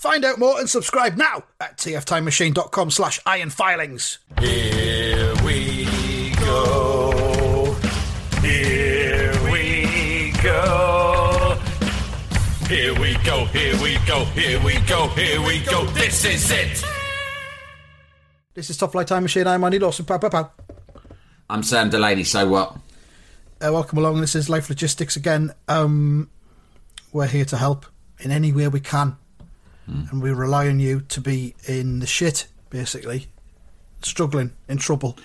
Find out more and subscribe now at tftimemachine.com slash ironfilings. Here we go. Here we go. Here we go, here we go, here we go, here we go. This is it. This is Top Flight Time Machine. I'm Andy Dawson. Pow, pow, pow. I'm Sam Delaney, so what? Uh, welcome along. This is Life Logistics again. Um, we're here to help in any way we can. And we rely on you to be in the shit, basically. Struggling, in trouble,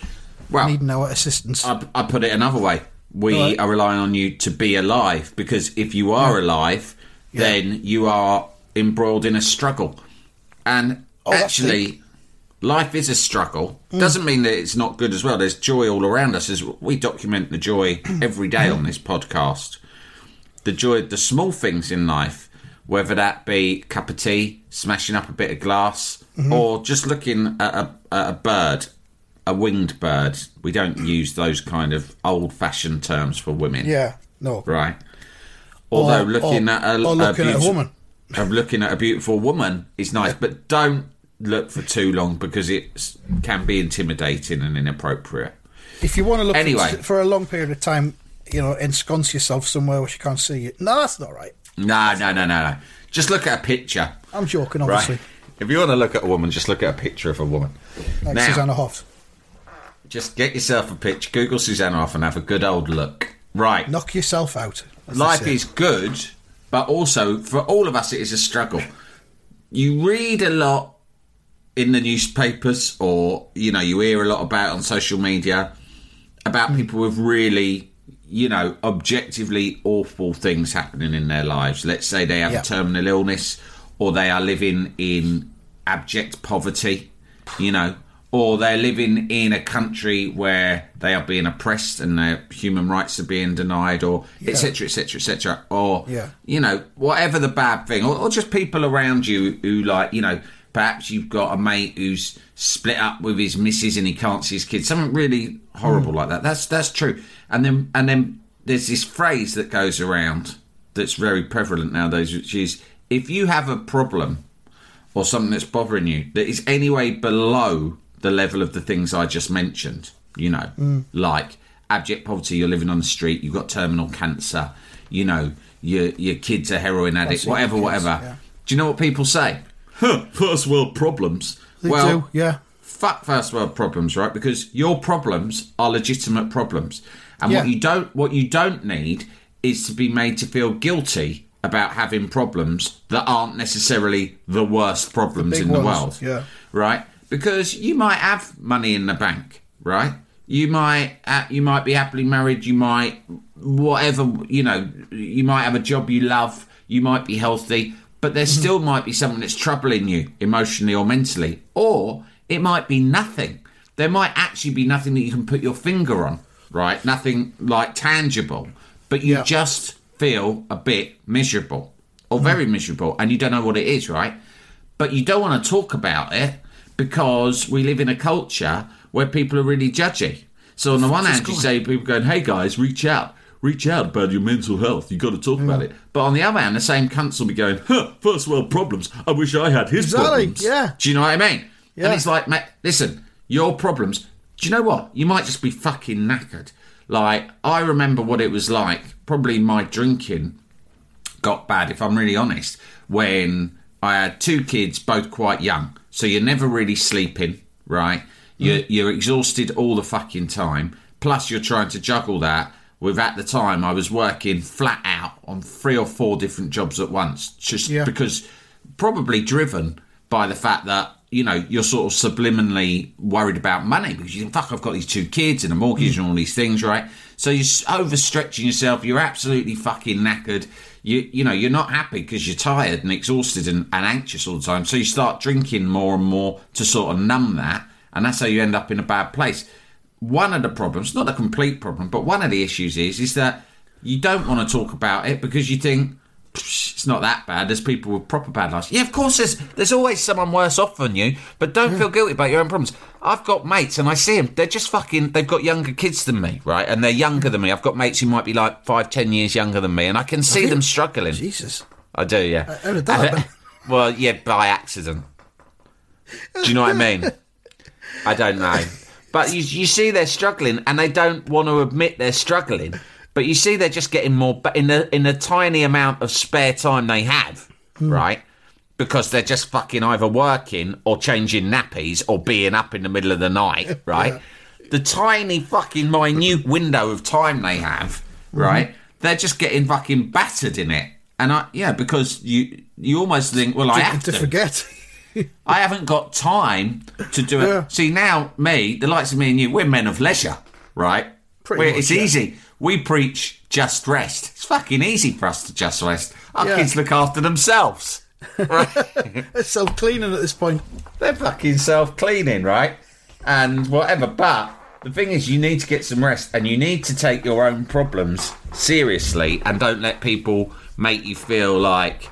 Well, needing our assistance. I, I put it another way. We Right. are relying on you to be alive because if you are alive, Yeah. then you are embroiled in a struggle. And Oh, actually, life is a struggle. Mm. Doesn't mean that it's not good as well. There's joy all around us as we document the joy every day on this podcast. The joy, the small things in life, whether that be a cup of tea, smashing up a bit of glass, Mm-hmm. or just looking at a, at a bird, a winged bird. We don't use those kind of old-fashioned terms for women, yeah, no. right? Although Or- looking or- at a, looking at a woman. of looking at a beautiful woman is nice, but don't look for too long because it can be intimidating and inappropriate. If you want to look Anyway. for, for a long period of time, you know, ensconce yourself somewhere where she can't see you. No, that's not right. No, no, no, no, no. Just look at a picture, I'm joking, right? obviously. If you want to look at a woman, just look at a picture of a woman. Like Now- Susanna Hoffs. Just get yourself a picture, Google Susanna Hoff, and have a good old look. Right. Knock yourself out. life is good, but also for all of us, it is a struggle. You read a lot in the newspapers, or you know, you hear a lot about on social media about people with really, you know, objectively awful things happening in their lives. Let's say they have a terminal illness, or they are living in abject poverty, you know, or they're living in a country where they are being oppressed and their human rights are being denied, or etc. etc. etc. Or Yeah. you know, whatever the bad thing, or, or just people around you who like, you know, perhaps you've got a mate who's split up with his missus and he can't see his kids, something really horrible like that. That's that's true. And then and then there's this phrase that goes around that's very prevalent nowadays, which is if you have a problem or something that's bothering you that is anyway below the level of the things I just mentioned, you know, like abject poverty, you're living on the street, you've got terminal cancer, you know, your your kids are heroin addicts, whatever, kids, whatever. yeah. Do you know what people say? Huh, first world problems. They well, do, yeah. fuck first world problems, right? Because your problems are legitimate problems, and what you don't what you don't need is to be made to feel guilty about having problems that aren't necessarily the worst problems big in the ones, world, yeah. right? Because you might have money in the bank, right? You might uh, you might be happily married. You might whatever you know. You might have a job you love. You might be healthy, but there Mm-hmm. still might be something that's troubling you emotionally or mentally, or it might be nothing. There might actually be nothing that you can put your finger on, right? Nothing like tangible, but you Yeah. just feel a bit miserable or very miserable, and you don't know what it is, right? But you don't want to talk about it because we live in a culture where people are really judgy. So on the one hand, you say people going, "Hey guys, reach out, reach out about your mental health. You've got to talk about hmm. it." But on the other hand, the same cunts will be going, huh, "First world problems. I wish I had his Exactly, problems." yeah. Do you know what I mean? Yeah. And it's like, mate, listen, your problems. Do you know what? You might just be fucking knackered. Like I remember what it was like. Probably my drinking got bad, if I'm really honest, when I had two kids, both quite young. so you're never really sleeping, right? You're hmm. you're exhausted all the fucking time. Plus, you're trying to juggle that with at the time I was working flat out on three or four different jobs at once, just Yeah. because probably driven by the fact that you know you're sort of subliminally worried about money because you think fuck I've got these two kids and a mortgage and all these things right? So you're overstretching yourself you're absolutely fucking knackered. You you know you're not happy because you're tired and exhausted and, and anxious all the time. So you start drinking more and more to sort of numb that and that's how you end up in a bad place one of the problems not a complete problem but one of the issues is is that you don't want to talk about it because you think it's not that bad. There's people with proper bad lives. Yeah, of course. There's there's always someone worse off than you, but don't feel guilty about your own problems. I've got mates, and I see them. They're just fucking. They've got younger kids than me, right? And they're younger than me. I've got mates who might be like five, ten years younger than me, and I can see them struggling. Jesus. I do, yeah. that And- happen? well, yeah, by accident. Do you know what I mean? I don't know. But you, you see they're struggling and they don't want to admit they're struggling. But you see they're just getting more but in the in the tiny amount of spare time they have, hmm. right? Because they're just fucking either working or changing nappies or being up in the middle of the night, right? The tiny fucking minute window of time they have, hmm. right? They're just getting fucking battered in it. And I yeah, because you you almost think, well, I have to forget. I haven't got time to do it. Yeah. See now, me, the likes of me and you, we're men of leisure, right? Pretty much, it's yeah. easy. We preach just rest. It's fucking easy for us to just rest. Our Yeah. kids look after themselves. Right? It's self cleaning at this point. They're fucking self cleaning, right? And whatever. But the thing is, you need to get some rest and you need to take your own problems seriously and don't let people make you feel like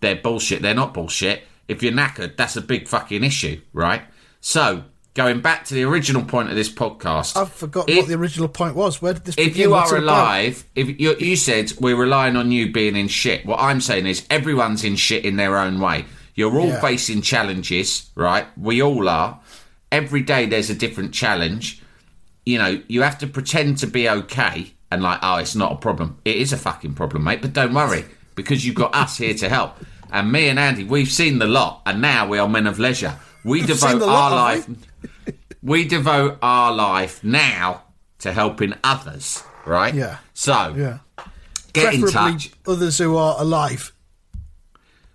they're bullshit. They're not bullshit. If you're knackered, that's a big fucking issue, right? So, going back to the original point of this podcast. I've forgotten If- what the original point was. Where did this if begin? you What's are it about? alive, if you, you said we're relying on you being in shit, what I'm saying is everyone's in shit in their own way. You're all Yeah. facing challenges, right? We all are. Every day there's a different challenge. You know, you have to pretend to be okay and like, oh, it's not a problem. It is a fucking problem, mate, but don't worry because you've got us here to help. And me and Andy, we've seen the lot, and now we are men of leisure. We seen devote lot, our life we devote our life now to helping others, right? Yeah. So, Yeah. get in Preferably touch. others who are alive.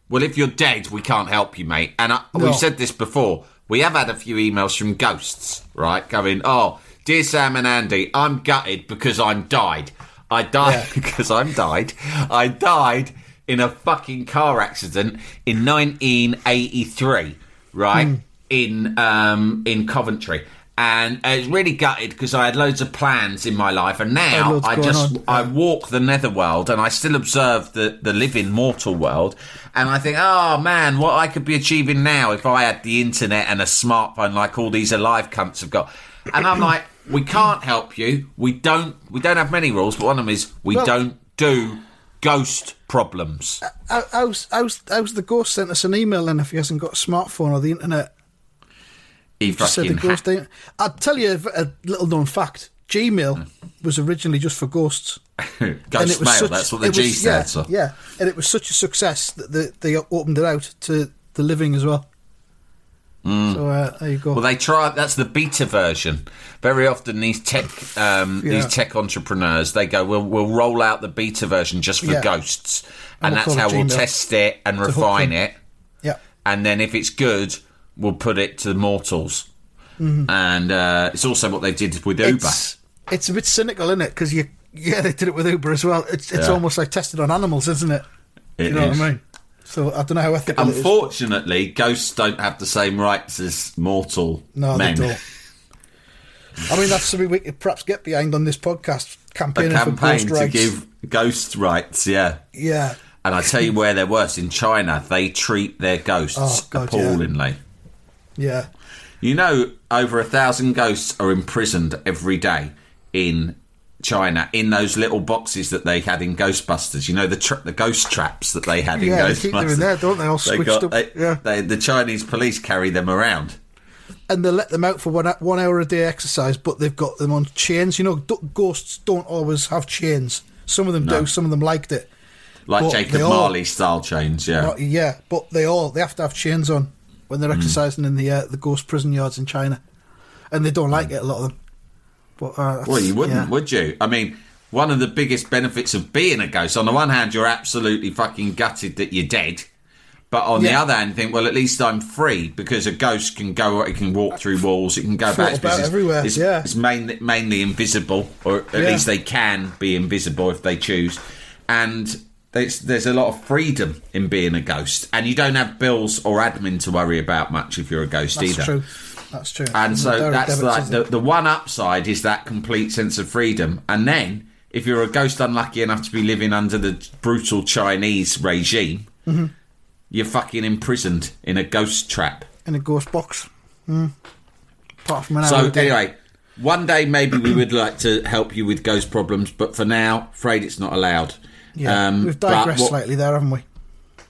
Well, if you're dead, we can't help you, mate. And I, No. we've said this before. We have had a few emails from ghosts, right? Going, oh, dear Sam and Andy, I'm gutted because I'm died. I died Yeah. because I'm died. I died in a fucking car accident in 1983, right? Hmm. In um in Coventry. And it's really gutted because I had loads of plans in my life, and now loads I just on, I walk the netherworld and I still observe the, the living mortal world and I think, oh man, what I could be achieving now if I had the internet and a smartphone like all these alive cunts have got. And I'm like, we can't help you. We don't we don't have many rules, but one of them is we Well- don't do ghost problems. Uh, how- How's, how's, how's the ghost sent us an email then if he hasn't got a smartphone or the internet? He Just said the ghost ha-. I'll tell you a, a little known fact. Gmail hmm. was originally just for ghosts. and ghost it was mail, such- that's what the G was- stands yeah, for. Yeah, and it was such a success that they, they opened it out to the living as well. So uh, there you go. Mm. Well, they try. That's the beta version. Very often, these tech um, Yeah. these tech entrepreneurs they go, "We'll we'll roll out the beta version just for Yeah. ghosts, And and, we'll that's how we'll test it and refine it. yeah, And then if it's good, we'll put it to the mortals. And uh, it's also what they did with Uber. Mm-hmm. it's it's a bit cynical, isn't it? Because you yeah they did it with Uber as well. It's it's Yeah. almost like tested on animals, isn't it? It you know is. what I mean? So I don't know how ethical. Unfortunately, ghosts don't have the same rights as mortal No, men. they don't. I mean, that's something we could perhaps get behind on this podcast. campaign. A Campaigning for campaign ghost to rights. give ghost rights, yeah. Yeah. And I tell you where they're worse. In China, they treat their ghosts Oh, God, yeah. appallingly. Yeah. You know, over a thousand ghosts are imprisoned every day in China in those little boxes that they had in Ghostbusters. You know the tra- the ghost traps that they had in Yeah, they Ghostbusters. keep them in there, don't they? All squished up, they- yeah. they- the Chinese police carry them around. And they let them out for one one hour a day exercise, but they've got them on chains. You know, d- ghosts don't always have chains. Some of them No. do. Some of them liked it. Like But Jacob they all- Marley style chains, yeah. Not- yeah, but they all they have to have chains on. when Hmm. they're exercising in the uh, the ghost prison yards in China, and they don't like it. A lot of them. But, uh, Well, you wouldn't, yeah. would you? I mean, one of the biggest benefits of being a ghost, on the one hand, you're absolutely fucking gutted that you're dead. But on the other hand, you think, well, at least I'm free because a ghost can go, it can walk through walls, it can go about about everywhere, It's, yeah. it's mainly, mainly invisible, or at Yeah. least they can be invisible if they choose. And there's, there's a lot of freedom in being a ghost. And you don't have bills or admin to worry about much if you're a ghost That's either. true. That's true. And so that's like the, the one upside is that complete sense of freedom. And then if you're a ghost unlucky enough to be living under the brutal Chinese regime, Mm-hmm. you're fucking imprisoned in a ghost trap. in a ghost box. Mm. Apart from an So anyway, one day maybe we would like to help you with ghost problems, but for now, afraid it's not allowed. yeah, Um, we've digressed what- slightly there, haven't we?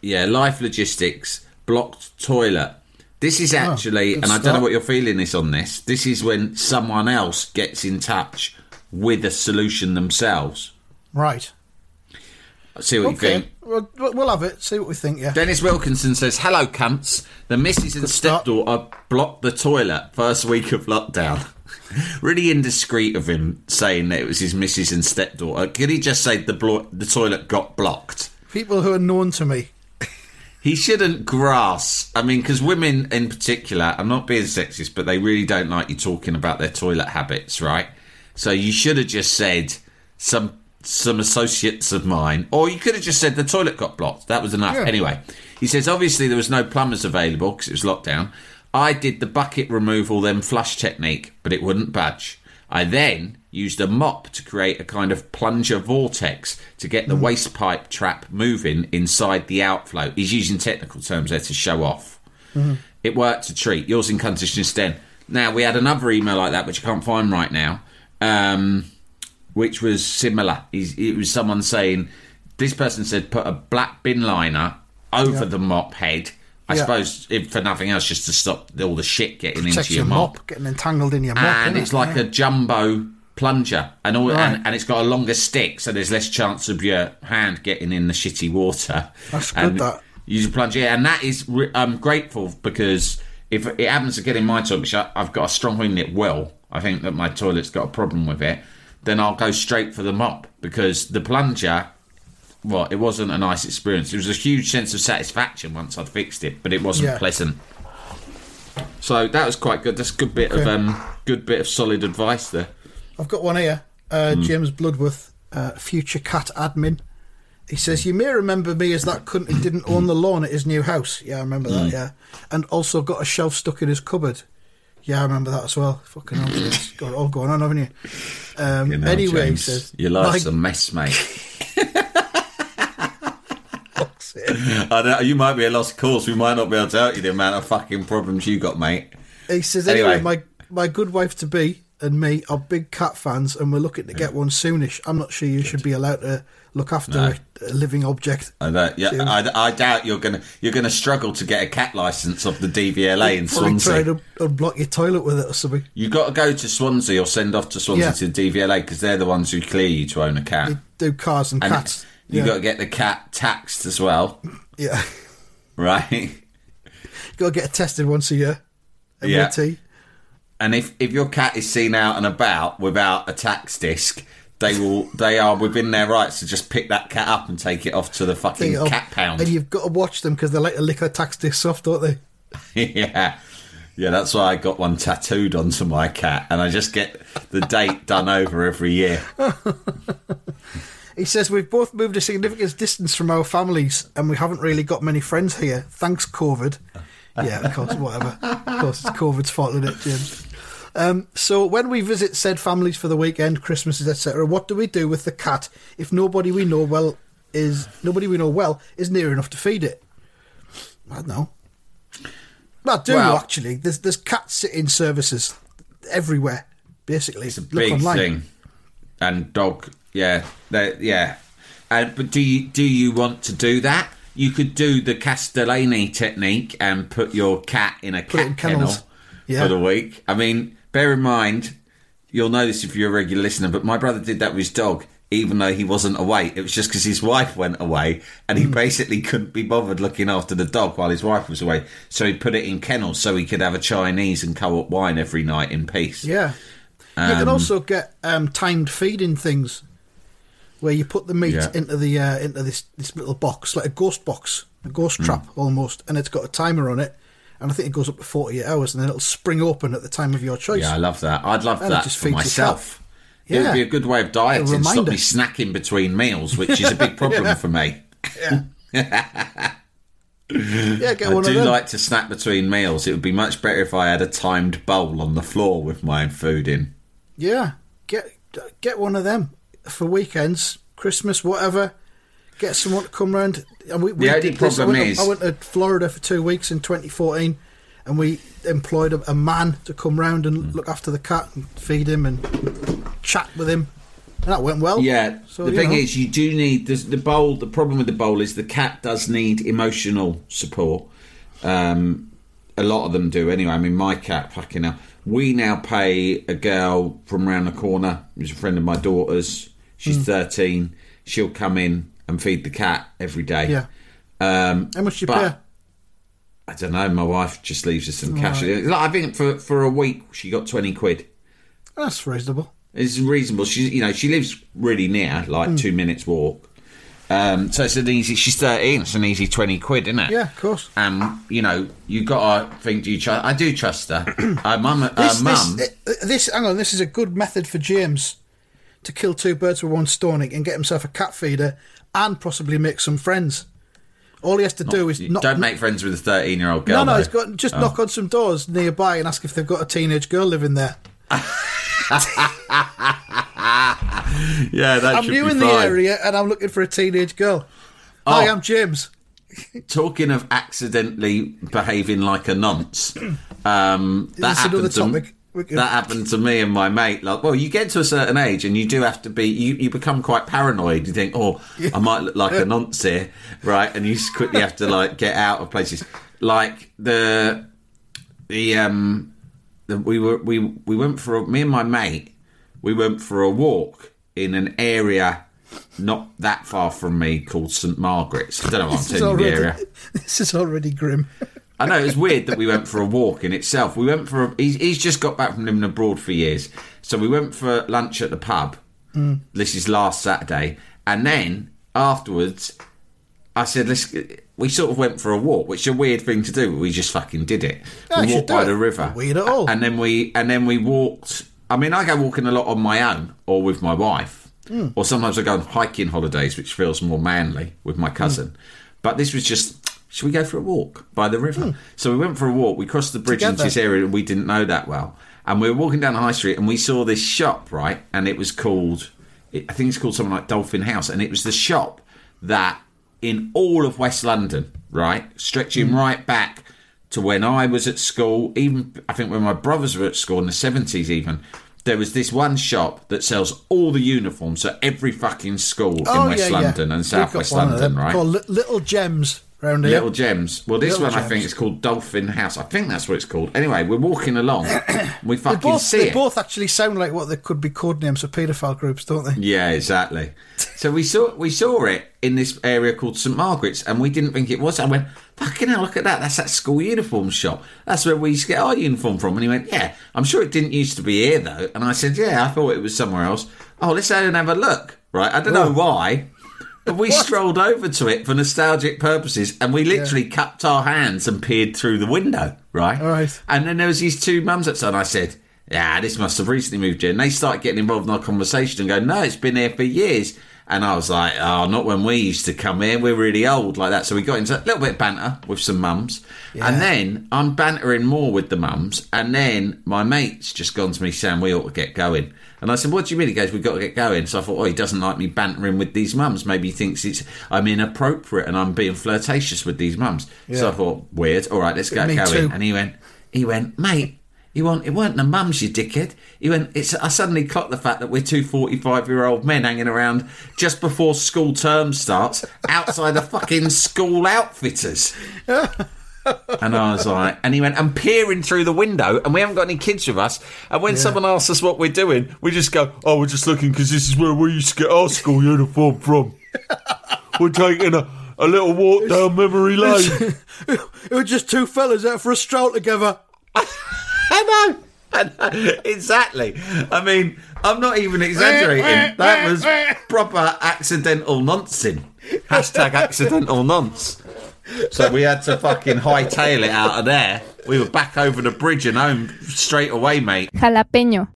Yeah, life logistics, blocked toilet. This is ah, actually, Oh, and I don't know what your feeling is on this. This is when someone else gets in touch with a solution themselves. Right. See what you Okay. think. Well, we'll have it. See what we think. Yeah. Dennis Wilkinson says, "Hello, cunts. The missus and stepdaughter blocked the toilet first week of lockdown." really indiscreet of him saying that it was his missus and stepdaughter. Could he just say the blo- the toilet got blocked? People who are known to me. He shouldn't grass. I mean, because women in particular, I'm not being sexist, but they really don't like you talking about their toilet habits, right? So you should have just said some some associates of mine, or you could have just said the toilet got blocked. That was enough. Yeah. Anyway, he says obviously there was no plumbers available because it was lockdown. I did the bucket removal then flush technique, but it wouldn't budge. I then used a mop to create a kind of plunger vortex to get the waste pipe trap moving inside the outflow. He's using technical terms there to show off. It worked a treat. Yours in Conditions Den. Now, we had another email like that, which I can't find right now, um, which was similar. He's, it was someone saying, this person said, put a black bin liner over the mop head. I Yeah. suppose, if for nothing else, just to stop all the shit getting Protects into your your mop mop, getting entangled in your mop. and it's like Yeah. a jumbo plunger, and all, Right. and, and it's got a longer stick, so there's less chance of your hand getting in the shitty water. That's good, And that. You just plunge it, and that is re- I'm grateful because if it happens to get in my toilet, which I, I've got a strong feeling it will, I think that my toilet's got a problem with it. Then I'll go straight for the mop because the plunger. Well, it wasn't a nice experience. It was a huge sense of satisfaction once I'd fixed it, but it wasn't Yeah. pleasant. So that was quite good. That's a good bit of um, good bit of solid advice there. I've got one here. Uh, Hmm. James Bloodworth, uh, future cat admin. He says, You may remember me as that cunt who didn't own the lawn at his new house. Yeah, I remember that, yeah. And also got a shelf stuck in his cupboard. Yeah, I remember that as well. Fucking hell, it's got it all going on, haven't you? Um, You know, anyway, James, he says, your life's "My a mess, mate. I don't, you might be a lost cause. We might not be able to help you the amount of fucking problems you got, mate. He says, anyway, Anyway. my my good wife to be and me are big cat fans, and we're looking to get one soonish. I'm not sure you should be allowed to look after No. a, a living object. I don't, yeah, I, I doubt you're gonna you're gonna struggle to get a cat license off the DVLA in Swansea. try to unblock your toilet with it or something. You got to go to Swansea or send off to Swansea Yeah. to the DVLA because they're the ones who clear you to own a cat. They do cars and, and cats. you yeah. got to get the cat taxed as well, yeah. right? got to get tested once a year. Yeah. And if, if your cat is seen out and about without a tax disc, they will they are within their rights to just pick that cat up and take it off to the fucking Thing cat pound. And you've got to watch them because they like to lick their tax discs off, don't they? yeah. Yeah, that's why I got one tattooed onto my cat and I just get the date done over every year. He says, We've both moved a significant distance from our families and we haven't really got many friends here. Thanks, COVID. Yeah, of course, whatever. Of course, it's COVID's fault, isn't it, James? Um, so, when we visit said families for the weekend, Christmases, etc., what do we do with the cat if nobody we know well is nobody we know well is near enough to feed it? I don't know. Well, I do Well- actually. There's there's cat sitting services everywhere. Basically, It's a Look big online. thing. And dog, yeah, they- yeah. And but do you do you want to do that? You could do the Castellani technique and put your cat in a Put cat in kennel. Yeah. for the week. I mean, bear in mind, you'll know this if you're a regular listener, but my brother did that with his dog. even though he wasn't away. It was just because his wife went away and Hmm. he basically couldn't be bothered looking after the dog while his wife was away. So he put it in kennels so he could have a Chinese and co op wine every night in peace. Yeah. you can also get um, timed feeding things where you put the meat Yeah. into the uh, into this this little box, like a ghost box, a ghost Hmm. trap almost, and it's got a timer on it. And I think it goes up to 48 hours, and then it'll spring open at the time of your choice. Yeah, I love that. I'd love And that just for myself. It would be a good way of dieting, stop me snacking between meals, which is a big problem for me. Yeah, get I one do of them. like to snack between meals. It would be much better if I had a timed bowl on the floor with my own food in. Yeah, get get one of them for weekends, Christmas, whatever. Get someone to come round. And we, we The only this. I problem went, is- I went to Florida for two weeks in 2014, and we employed a, a man to come round and Hmm. look after the cat and feed him and chat with him, and that went well. Yeah, So, the thing know. is, you do need the, the bowl. The problem with the bowl is the cat does need emotional support. Um, a lot of them do anyway. I mean, my cat, fucking hell. We now pay a girl from round the corner, who's a friend of my daughter's. She's Hmm. 13. She'll come in and feed the cat every day. yeah. Um, How much do you pay? I don't know. My wife just leaves us some cash. Like, I think for for a week she got 20 quid. That's reasonable. It's reasonable. She, you know, she lives really near, like Hmm. two minutes walk. Um, so it's an easy. She's thirteen. It's an easy twenty quid, isn't it? Yeah, of course. Um, you know, you got to think. Do you trust? I do trust her. uh, mum, uh, This, mum. this, uh, this, hang on, this is a good method for James to kill two birds with one stone and get himself a cat feeder and possibly make some friends. All he has to do is not don't make friends with a thirteen-year-old girl. No, no, got just Oh. knock on some doors nearby and ask if they've got a teenage girl living there. Yeah, that I'm new in the area and I'm looking for a teenage girl. Hi, Oh. I'm James. Talking of accidentally behaving like a nonce, um, that this happened to topic? That happened to me and my mate. Like, well, you get to a certain age and you do have to be. You, you become quite paranoid. You think, oh, I might look like a nonce here, right? And you just quickly have to like get out of places. Like the the um the, we were we we went for a, me and my mate. We went for a walk in an area not that far from me called St Margaret's. I don't know what I'm telling you the area. this is already grim. I know it's weird that we went for a walk in itself. We went for a, he's, he's just got back from living abroad for years, so we went for lunch at the pub. This is last Saturday, and then afterwards, I said, "Let's." We sort of went for a walk, which is a weird thing to do. But we just fucking did it. No, we walked by it. the river, Not weird at all. and then we and then we walked. I mean, I go walking a lot on my own or with my wife, Hmm. or sometimes I go on hiking holidays, which feels more manly with my cousin. Hmm. But this was just. Should we go for a walk by the river? So we went for a walk. We crossed the bridge into this area and we didn't know that well, and we were walking down the high street, and we saw this shop, right? And it was called, I think it's called something like Dolphin House, and it was the shop that in all of West London, right, stretching Hmm. right back to when I was at school, even I think when my brothers were at school in the seventies, even. There was this one shop that sells all the uniforms at every fucking school in West London and We've South West London, right? Called Li- Little Gems round here. Little Gems. Well, this Little one I Gems. think is called Dolphin House. I think that's what it's called. Anyway, we're walking along. we they fucking both, see they it. both actually sound like what they could be code names for paedophile groups, don't they? Yeah, exactly. So we saw we saw it in this area called St Margaret's, and we didn't think it was. I went, "Fucking hell, look at that! That's that school uniform shop. That's where we used to get our uniform from." And he went, "Yeah, I'm sure it didn't used to be here though." And I said, "Yeah, I thought it was somewhere else." Oh, let's go and have a look. Right? I don't know why. But we strolled over to it for nostalgic purposes, and we literally cupped our hands and peered through the window, right? All right. And then there was these two mums outside, and I said, yeah, this must have recently moved here. And they started getting involved in our conversation and go, no, it's been here for years. And I was like, oh, not when we used to come here. We're really old like that. So we got into a little bit of banter with some mums. And then I'm bantering more with the mums. And then my mate's just gone to me saying, we ought to get going. And I said, what do you mean? He goes, we've got to get going. So I thought, oh, he doesn't like me bantering with these mums. Maybe he thinks it's I'm inappropriate and I'm being flirtatious with these mums. So I thought, weird. All right, let's get Me going. too. And he went, he went, mate, he went, it weren't the mums, you dickhead. He went, it's, I suddenly clocked the fact that we're two 45 year old men hanging around just before school term starts outside the fucking school outfitters. And I was like, and he went, I'm peering through the window, and we haven't got any kids with us. And when someone asks us what we're doing, we just go, Oh, we're just looking because this is where we used to get our school uniform from. we're taking a, a little walk down memory lane. it was just two fellas out for a stroll together. I know. Exactly. I mean, I'm not even exaggerating. That was proper accidental nonsense. Hashtag accidental nonce. So we had to fucking hightail it out of there. We were back over the bridge and home straight away, mate. Jalapeño.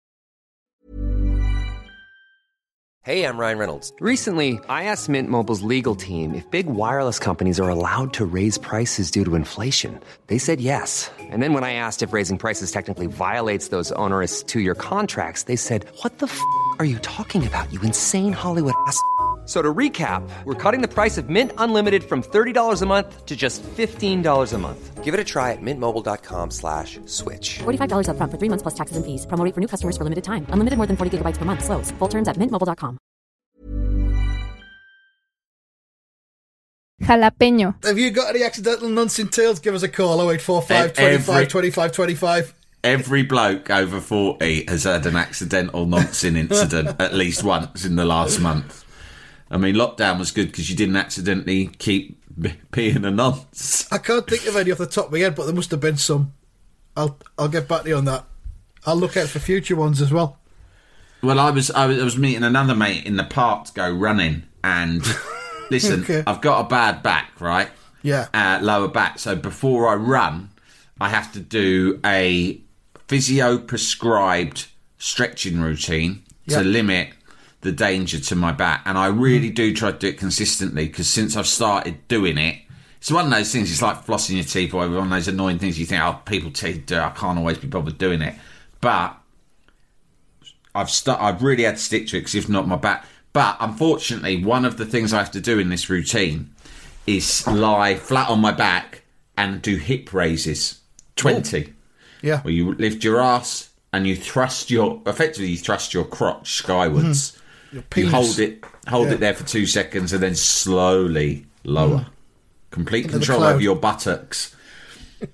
Hey, I'm Ryan Reynolds. Recently, I asked Mint Mobile's legal team if big wireless companies are allowed to raise prices due to inflation. They said yes. And then when I asked if raising prices technically violates those onerous two year contracts, they said, What the f are you talking about, you insane Hollywood ass? F- So to recap, we're cutting the price of Mint Unlimited from $30 a month to just $15 a month. Give it a try at mintmobile.com slash switch. $45 upfront for three months plus taxes and fees. Promo for new customers for limited time. Unlimited more than 40 gigabytes per month. Slows. Full terms at mintmobile.com. Jalapeño. Have you got any accidental nonsense tales? Give us a call 0845 Every- 25 25 25. Every bloke over 40 has had an accidental nonsense incident at least once in the last month. I mean, lockdown was good because you didn't accidentally keep b- peeing a nonce. I can't think of any off the top of my head, but there must have been some. I'll I'll get back to you on that. I'll look out for future ones as well. Well, I was, I was I was meeting another mate in the park to go running, and listen, Okay. I've got a bad back, right? Yeah. uh, lower back. So before I run, I have to do a physio prescribed stretching routine Yeah. to limit the danger to my back. And I really mm. do try to do it consistently because since I've started doing it, it's one of those things. It's like flossing your teeth or one of those annoying things you think, oh, people teeth do. I can't always be bothered doing it, but I've st- I've really had to stick to it because if not, my back. But unfortunately, one of the things I have to do in this routine is lie flat on my back and do hip raises. Twenty, Yeah. where you lift your ass and you thrust your effectively you thrust your crotch skywards. Mm-hmm. You hold it, hold Yeah. it there for two seconds, and then slowly lower. Complete control over your buttocks.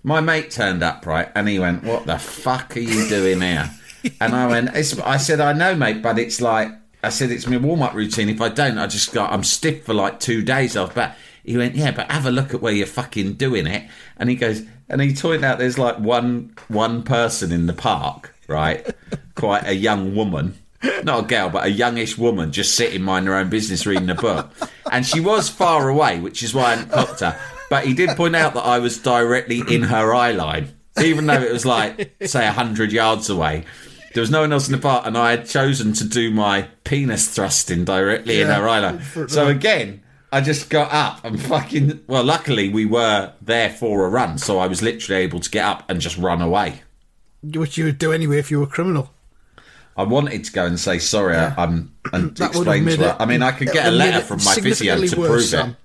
My mate turned up, right, and he went, "What the fuck are you doing here?" And I went, it's, "I said, I know, mate, but it's like I said, it's my warm up routine. If I don't, I just got I'm stiff for like two days off." But he went, "Yeah, but have a look at where you're fucking doing it." And he goes, and he pointed out there's like one one person in the park, right, quite a young woman. Not a girl, but a youngish woman just sitting minding her own business reading a book. And she was far away, which is why I hadn't clocked her. But he did point out that I was directly in her eye line, even though it was like, say, 100 yards away. There was no one else in the park, and I had chosen to do my penis thrusting directly in her eye line. So again, I just got up and fucking. Well, luckily, we were there for a run, so I was literally able to get up and just run away. Which you would do anyway if you were a criminal. I wanted to go and say sorry. I- I'm and explain to her. it. I mean, I could get a would have made letter from my physio to prove Sam. it. Um,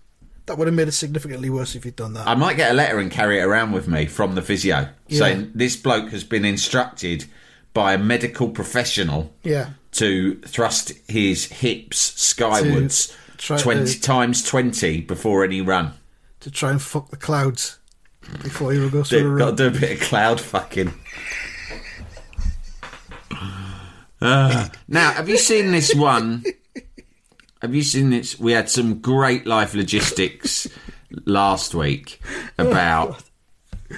that would have made it significantly worse if you'd done that. I might get a letter and carry it around with me from the physio Yeah. saying this bloke has been instructed by a medical professional yeah. to thrust his hips skywards try to- 20 times 20 before any run. To try and fuck the clouds before you go through a Do, run. got to do a bit of cloud fucking. Ah. now, have you seen this one? Have you seen this? We had some great life logistics last week about.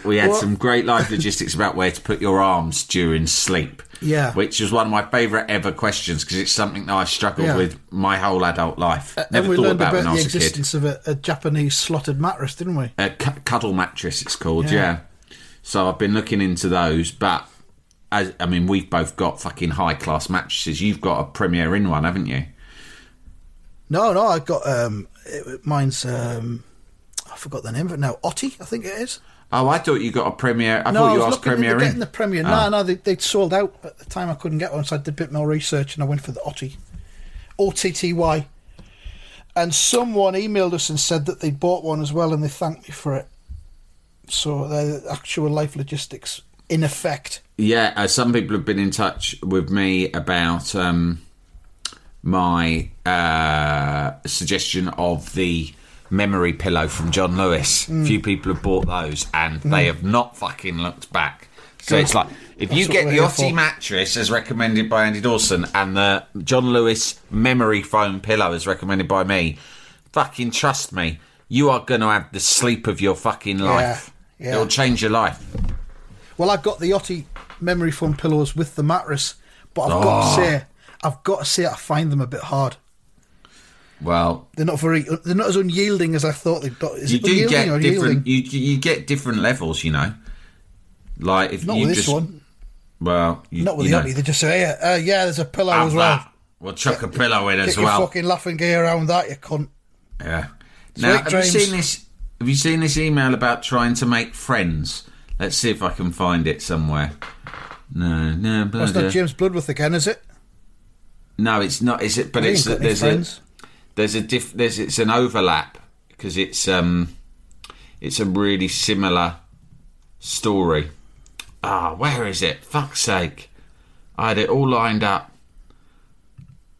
We had What? some great life logistics about where to put your arms during sleep. Yeah. Which was one of my favourite ever questions because it's something that I struggled Yeah. with my whole adult life. and Never thought about about when I the was a kid. existence of a, a Japanese slotted mattress, didn't we? A cu- cuddle mattress, it's called, Yeah. yeah. So I've been looking into those, but as, I mean, we've both got fucking high class mattresses. You've got a Premier Inn one, haven't you? No, no, I got um, it, mine's um, I forgot the name of it now. Otty, I think it is. Oh, I thought you got a Premier. I no, thought I you was asked looking Premier getting Inn. the Premier. Oh. No, no, they, they'd sold out at the time. I couldn't get one, so I did a bit more research and I went for the Otty, O T T Y. And someone emailed us and said that they'd bought one as well, and they thanked me for it. So they're actual life logistics in effect. Yeah, uh, some people have been in touch with me about um, my uh, suggestion of the memory pillow from John Lewis. Mm. A few people have bought those, and they have not fucking looked back. So it's like if That's you get the Otty mattress as recommended by Andy Dawson, and the John Lewis memory foam pillow as recommended by me, fucking trust me, you are going to have the sleep of your fucking life. yeah. It'll change your life. Well, I've got the Otty memory foam pillows with the mattress, but I've got Oh. to say, I've got to say, I find them a bit hard. Well, They're not very. They're not as unyielding as I thought they'd. Is you it do unyielding get or different. unyielding? You you get different levels, you know. Like if Not you with this one. well, you, Not with you the know, Otty. They just say, "Hey, uh, yeah, there's a pillow have as well." that. We'll chuck a pillow in Get as your well. fucking laughing gear around that, you cunt. Yeah. Now, have you seen this? Have you seen this email about trying to make friends? Let's see if I can find it somewhere. No, no, That's but, not uh, James Bloodworth again, is it? no, it's not. Is it? But it's ain't got any there's a there's a diff, there's it's an overlap because it's um it's a really similar story. Ah, where is it? Fuck's sake! I had it all lined up.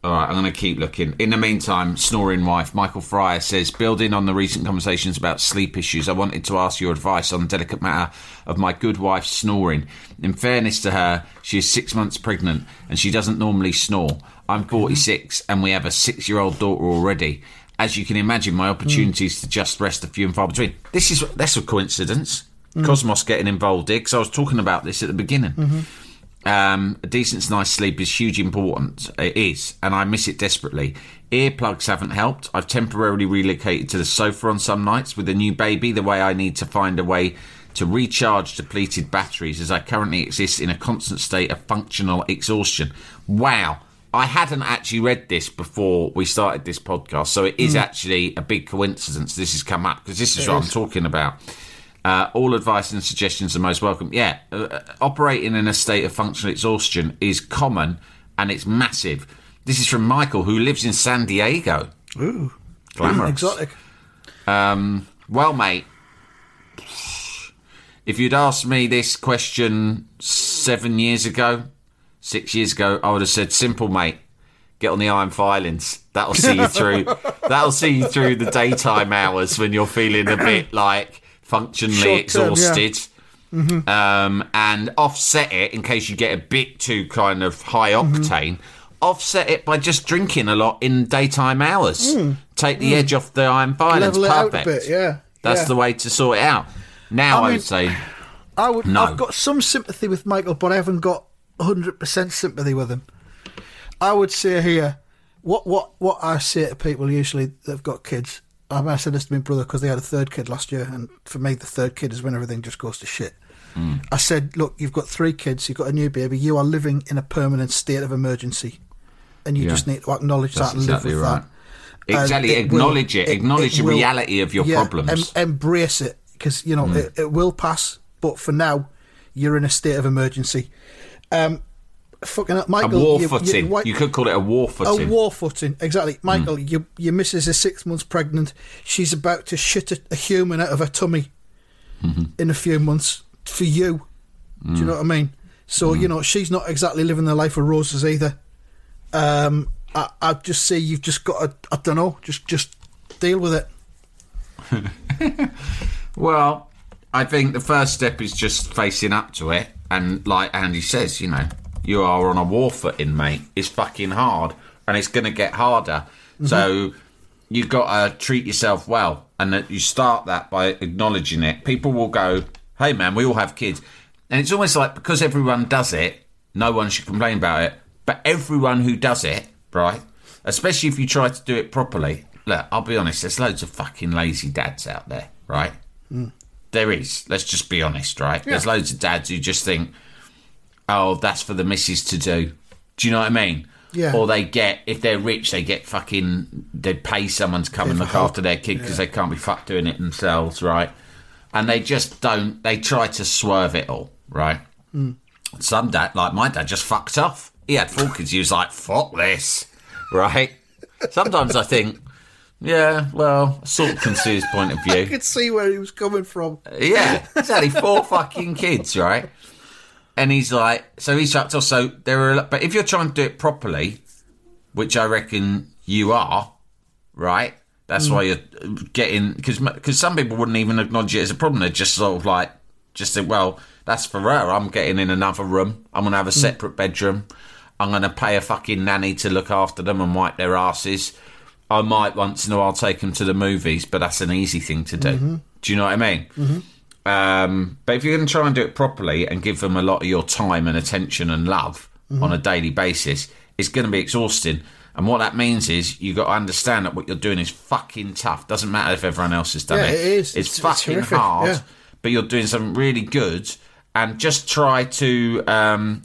All right, I'm going to keep looking. In the meantime, snoring wife Michael Fryer says, building on the recent conversations about sleep issues, I wanted to ask your advice on the delicate matter of my good wife snoring. In fairness to her, she is six months pregnant and she doesn't normally snore. I'm 46 and we have a six-year-old daughter already. As you can imagine, my opportunities to just rest are few and far between. This is that's a coincidence. Mm-hmm. Cosmos getting involved here because I was talking about this at the beginning. Mm-hmm. Um, a decent nice sleep is hugely important. It is, and I miss it desperately. Earplugs haven't helped. I've temporarily relocated to the sofa on some nights with a new baby. The way I need to find a way to recharge depleted batteries, as I currently exist in a constant state of functional exhaustion. Wow. I hadn't actually read this before we started this podcast, so it is actually a big coincidence this has come up because this is what I'm talking about. Uh, all advice and suggestions are most welcome. Yeah, uh, operating in a state of functional exhaustion is common and it's massive. This is from Michael, who lives in San Diego. Ooh, Glamorous. exotic. Well, mate, if you'd asked me this question seven years ago, six years ago, I would have said, "Simple, mate. Get on the iron filings. That'll see you through. that'll see you through the daytime hours when you're feeling a bit like functionally Short term, yeah. exhausted." Mm-hmm. Um, and offset it in case you get a bit too kind of high mm-hmm. octane. Offset it by just drinking a lot in daytime hours. Mm. Take the mm. edge off the iron filings. Level it Perfect. bit, yeah. That's yeah. the way to sort it out. Now I, I would say, I would. No. I've got some sympathy with Michael, but I haven't got hundred percent sympathy with him. I would say here, what what what I say to people usually that've got kids. I, mean, I said this to my brother because they had a third kid last year, and for me, the third kid is when everything just goes to shit. I said, look, you've got three kids, you've got a new baby, you are living in a permanent state of emergency, and you Yeah. just need to acknowledge That's that and exactly live with right. that. Exactly, it will- acknowledge it, acknowledge the will- reality of your yeah, problems. em- embrace it because you know Mm. it, it will pass. But for now, you're in a state of emergency. Um, fucking a Michael, war you, footing. You, You, could call it a war footing. A war footing, exactly. Michael, your your missus is six months pregnant. She's about to shit a, a human out of her tummy Mm-hmm. in a few months for you. Do you know what I mean? So Mm. you know she's not exactly living the life of roses either. Um, I I just say you've just got to I don't know, just just deal with it. Well, I think the first step is just facing up to it. And like Andy says, you know, you are on a war footing, mate. It's fucking hard and it's going to get harder. Mm-hmm. So you've got to treat yourself well. And that you start that by acknowledging it. People will go, hey, man, we all have kids. And it's almost like because everyone does it, no one should complain about it. But everyone who does it, right, especially if you try to do it properly, look, I'll be honest, there's loads of fucking lazy dads out there, right? Mm. There is. Let's just be honest, right? There's loads of dads who just think, oh, that's for the missus to do. Do you know what I mean? Yeah. Or they get, if they're rich, they get fucking, they pay someone to come and look help. after their kid because they can't be fucked doing it themselves, right? And they just don't, they try to swerve it all, right? Hmm. Some dad, like my dad, just fucked off. He had four kids. He was like, fuck this, right? Sometimes I think, yeah, well, I sort of can see his point of view. I could see where he was coming from. Yeah, he's had four fucking kids, right? And he's like, so he's off. So there are, but if you're trying to do it properly, which I reckon you are, right? That's mm. why you're getting because because some people wouldn't even acknowledge it as a problem. They're just sort of like just say, well, that's for her. I'm getting in another room. I'm gonna have a mm. separate bedroom. I'm gonna pay a fucking nanny to look after them and wipe their asses. I might once in a while take them to the movies, but that's an easy thing to do. Mm-hmm. Do you know what I mean? Mm-hmm. Um, but if you're going to try and do it properly and give them a lot of your time and attention and love on a daily basis, it's going to be exhausting. And what that means is you got to understand that what you're doing is fucking tough. Doesn't matter if everyone else has done Yeah, it. it is. It's, It's- it's fucking horrific, hard, yeah. but you're doing something really good. And just try to um,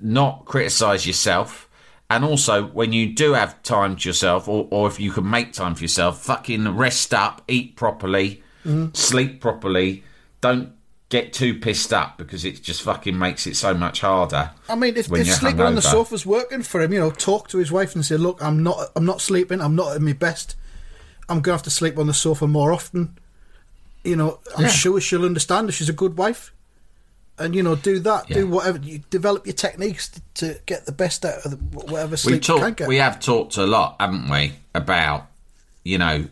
not criticize yourself. And also, when you do have time to yourself, or, or if you can make time for yourself, fucking rest up, eat properly, Mm-hmm. sleep properly. Don't get too pissed up because it just fucking makes it so much harder. I mean, if, if sleeping on the hungover. sofa's working for him, you know, talk to his wife and say, "Look, I'm not, I'm not sleeping. I'm not at my best. I'm gonna have to sleep on the sofa more often." You know, I'm Yeah. sure she'll understand if she's a good wife, and you know, do that, do whatever, you develop your techniques to, to get the best out of the, whatever we sleep you can get. We have talked a lot, haven't we, about you know.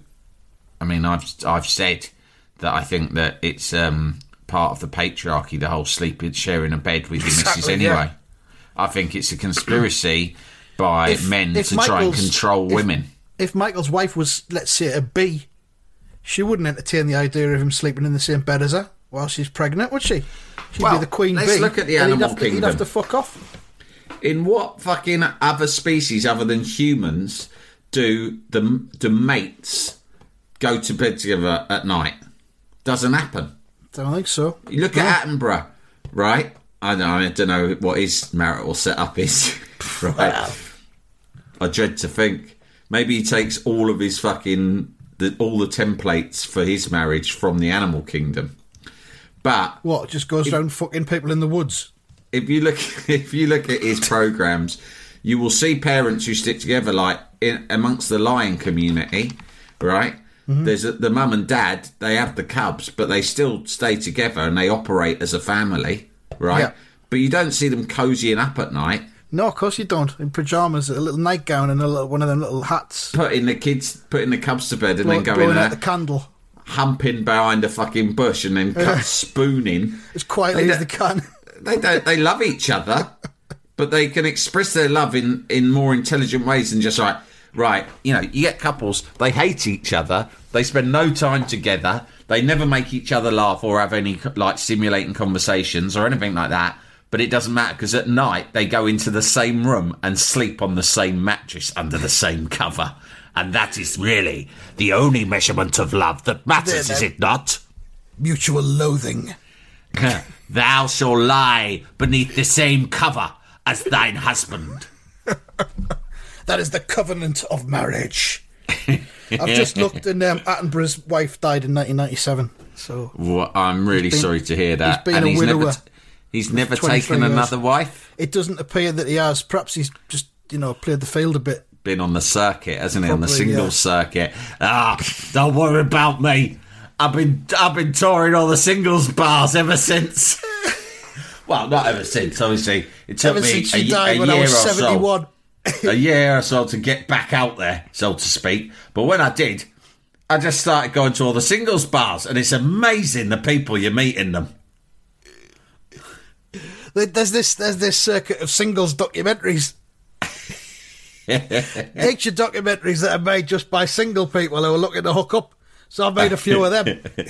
I mean, I've I've said that I think that it's um, part of the patriarchy, the whole sleeping, sharing a bed with your missus anyway. yeah. I think it's a conspiracy by If- men if to try and control if- women. if Michael's wife was, let's say, a bee, she wouldn't entertain the idea of him sleeping in the same bed as her while she's pregnant, would she? She'd Well, be the queen let's bee. look at the he'd animal have to, He'd have to fuck off. In what fucking other species other than humans do the do mates go to bed together at night? Doesn't happen. Don't think so. You look at Attenborough, right? I don't, I don't know what his marital setup is, right? I dread to think. Maybe he takes all of his fucking the, all the templates for his marriage from the animal kingdom. But What? Just goes around fucking people in the woods. if you look if you look at his programs, you will see parents who stick together like in amongst the lion community, right? Mm-hmm. There's a, the mum and dad. They have the cubs, but they still stay together and they operate as a family, right? Yeah. But you don't see them cozying up at night, No, of course you don't. In pajamas, a little nightgown, and a little, one of them little hats. putting the kids, putting the cubs to bed, and Blow, then going blowing out there, the candle humping behind a fucking bush, and then cut spooning. as quietly They as they don't- can. they don't they love each other but they can express their love in in more intelligent ways than just like right you know you get couples they hate each other they spend no time together they never make each other laugh or have any like stimulating conversations or anything like that but it doesn't matter because at night they go into the same room and sleep on the same mattress under the same cover and that is really the only measurement of love that matters is it not Mutual loathing. Thou shall lie beneath the same cover as thine husband. That is the covenant of marriage. I've just looked, and um, Attenborough's wife died in 1997. So Well, I'm really been- sorry to hear that. he's been and a he's never, t- he's never taken years. another wife. it doesn't appear that he has. Perhaps he's just, you know, played the field a bit. Been on the circuit, hasn't he? on the Probably, single yeah. circuit. Ah, don't worry about me. I've been I've been touring all the singles bars ever since. well, not ever since. Obviously, it took Ever me since a, she died a when I year was or so. Uh, 71. a year or so to get back out there, so to speak. But when I did, I just started going to all the singles bars, and it's amazing the people you meet in them. There- There's this there's this circuit of singles documentaries. Nature documentaries that are made just by single people who are looking to hook up. So I've made a few of them.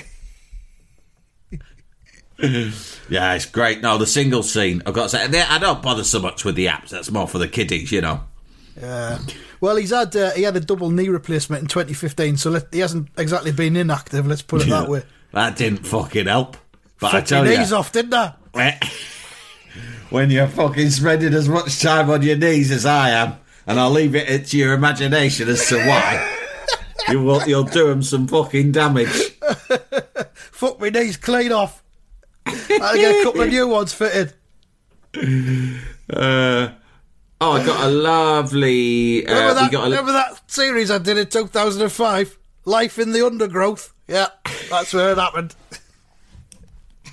Yeah, it's great. No, the single scene, I've got to say, I don't bother so much with the apps. That's more for the kiddies, you know. Yeah. Well, he's had uh, he had a double knee replacement in 2015, so let, he hasn't exactly been inactive. Let's put it that way. That didn't fucking help. But I Fucked tell my you, knees off, didn't I? when you're fucking spending as much time on your knees as I am, and I'll leave it to your imagination as to why, you will, you'll do them some fucking damage. Fuck my knees clean off. I'll get a couple of new ones fitted. Uh, oh, I got a lovely. Uh, Remember that, a, remember that series I did in 2005? Life in the Undergrowth? Yeah, that's where it happened.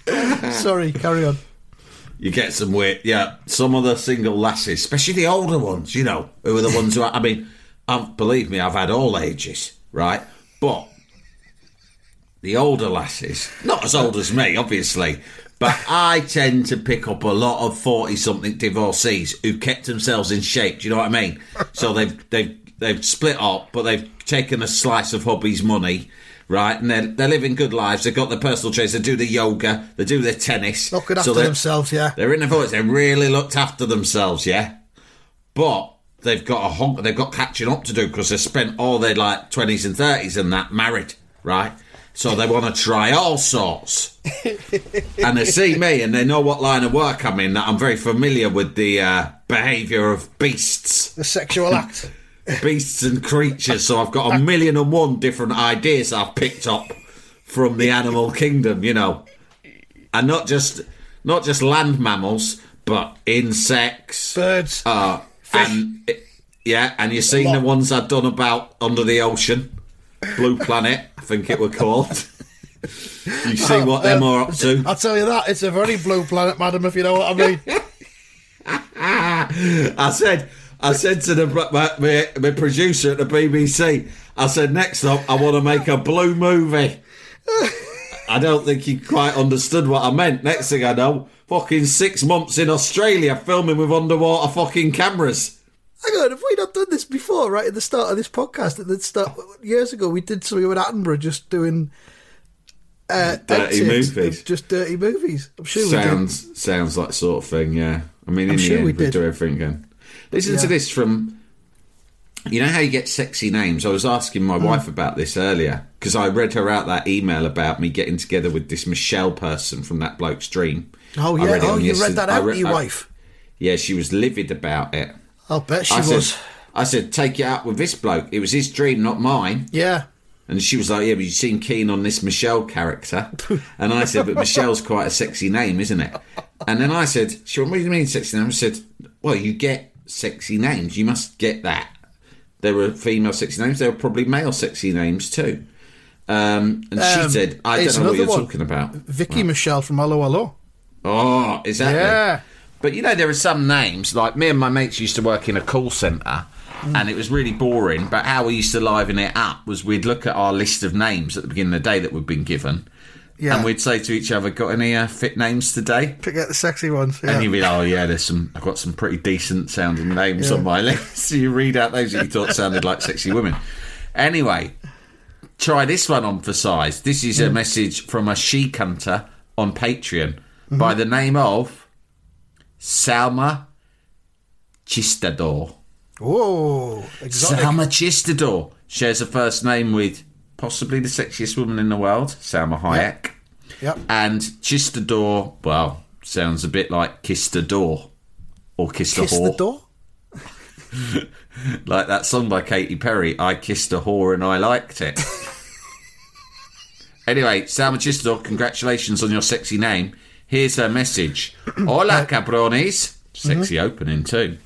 Sorry, carry on. you get some weird. Yeah, some of the single lasses, especially the older ones, you know, who are the ones who. I, I mean, I've, believe me, I've had all ages, right? But the older lasses, not as old as me, obviously, but I tend to pick up a lot of forty-something divorcees who kept themselves in shape. Do you know what I mean? So they've they've they've split up, but they've taken a slice of hubby's money. Right, and they're, they're living good lives. They've got their personal trainers. They do the yoga. They do their tennis. Looking So after they're- themselves, yeah. they're in their voice. They really looked after themselves, yeah. But they've got a honk. They've got catching up to do because they spent all their like twenties and thirties and that married, right? So they want to try all sorts, and they see me and they know what line of work I'm in. That I'm very familiar with the uh, behaviour of beasts, The sexual act. beasts and creatures. So I've got a million and one different ideas I've picked up from the animal kingdom. You know, and not just not just land mammals, but insects, Birds. uh, and yeah, and you've seen the ones I've done about under the ocean, Blue Planet, I think it were called. you see ah, what them are up to. I'll tell you that. It's a very blue planet, madam, if you know what I mean. I said, I said to the my, my, my producer at the BBC, I said next up I want to make a blue movie. I don't think he quite understood what I meant. Next thing I know, fucking six months in Australia filming with underwater fucking cameras. Hang on, have we not done this before, right at the start of this podcast? At the start, years ago, we did something with Attenborough just doing uh, Dirty movies. Just dirty movies. I'm sure we did. sounds sounds like sort of thing. Yeah, I mean, in I'm the sure end, we we, do everything again. Listen to this from. You know how you get sexy names? I was asking Mm. my wife about this earlier because I read her out that email about me getting together with this Michelle person from that bloke's dream. Oh, yeah. Oh, you yesterday- read that I out read- to your I- wife? Yeah, she was livid about it. I'll bet she I was. said, I said, take it up with this bloke. It was his dream, not mine. Yeah. And she was like, "Yeah, but you seem keen on this Michelle character." And I said, "But Michelle's quite a sexy name, isn't it?" And then I said, "She went, what do you mean sexy name?" I said, "Well, you get sexy names. You must get that. There were female sexy names. There were probably male sexy names too." Um, and she Um, said, "I don't know what you're one. talking about." Vicki Michelle from 'Allo 'Allo. Oh, is that? Yeah. But you know, there are some names, like me and my mates used to work in a call centre, and it was really boring. But how we used to liven it up was we'd look at our list of names at the beginning of the day that we'd been given, Yeah. and we'd say to each other, Got any uh, fit names today? Pick out the sexy ones. Yeah. And you'd be like, Oh, yeah, there's some, I've got some pretty decent sounding names on my list. so you read out those that you thought sounded like sexy women. Anyway, try this one on for size. This is a Mm. message from a she hunter on Patreon Mm-hmm. by the name of Salma Chistador. Whoa. Exotic. Salma Chistador shares a first name with possibly the sexiest woman in the world, Salma Hayek. Yep. And Chistador, well, sounds a bit like Kissed a Door or Kissed a Kiss Whore. the door. Like that song by Katy Perry, I Kissed a Whore and I Liked It. anyway, Salma Chistador, congratulations on your sexy name. Here's her message. Hola, cabrones. Sexy mm-hmm. opening, too.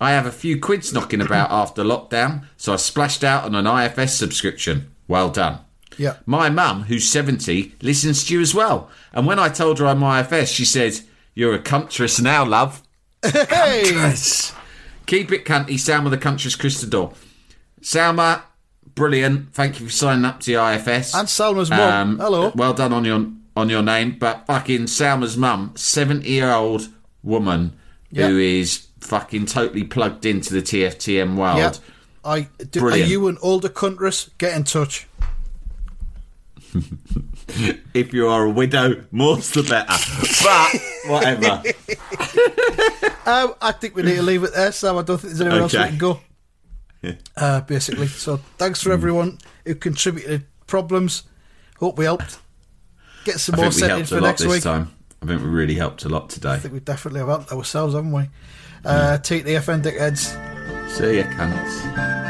I have a few quids knocking about after lockdown, so I splashed out on an IFS subscription. Well done. Yeah. My mum, who's 70, listens to you as well. And when I told her I'm IFS, she said, You're a cuntress now, love. Hey. Yes. Keep it cunty, Salma the Country's Christador. Salma, brilliant. Thank you for signing up to the IFS. And Salma's mum. Um, Hello. Well done on your on your name. But fucking Salma's mum, 70 year old woman who is fucking totally plugged into the TFTM world. Yeah. I, do, are you an older countess? Get in touch. If you are a widow, more's the better. But whatever. Um, I think we need to leave it there, Sam. I don't think there's anywhere else we can go. Uh, basically. So thanks for everyone who contributed problems. Hope we helped. Get some I more think we sent in helped a for lot next this week. time. I think we really helped a lot today. I think we definitely have helped ourselves, haven't we? Uh, Hmm. TTFN dickheads. See ya, cunts.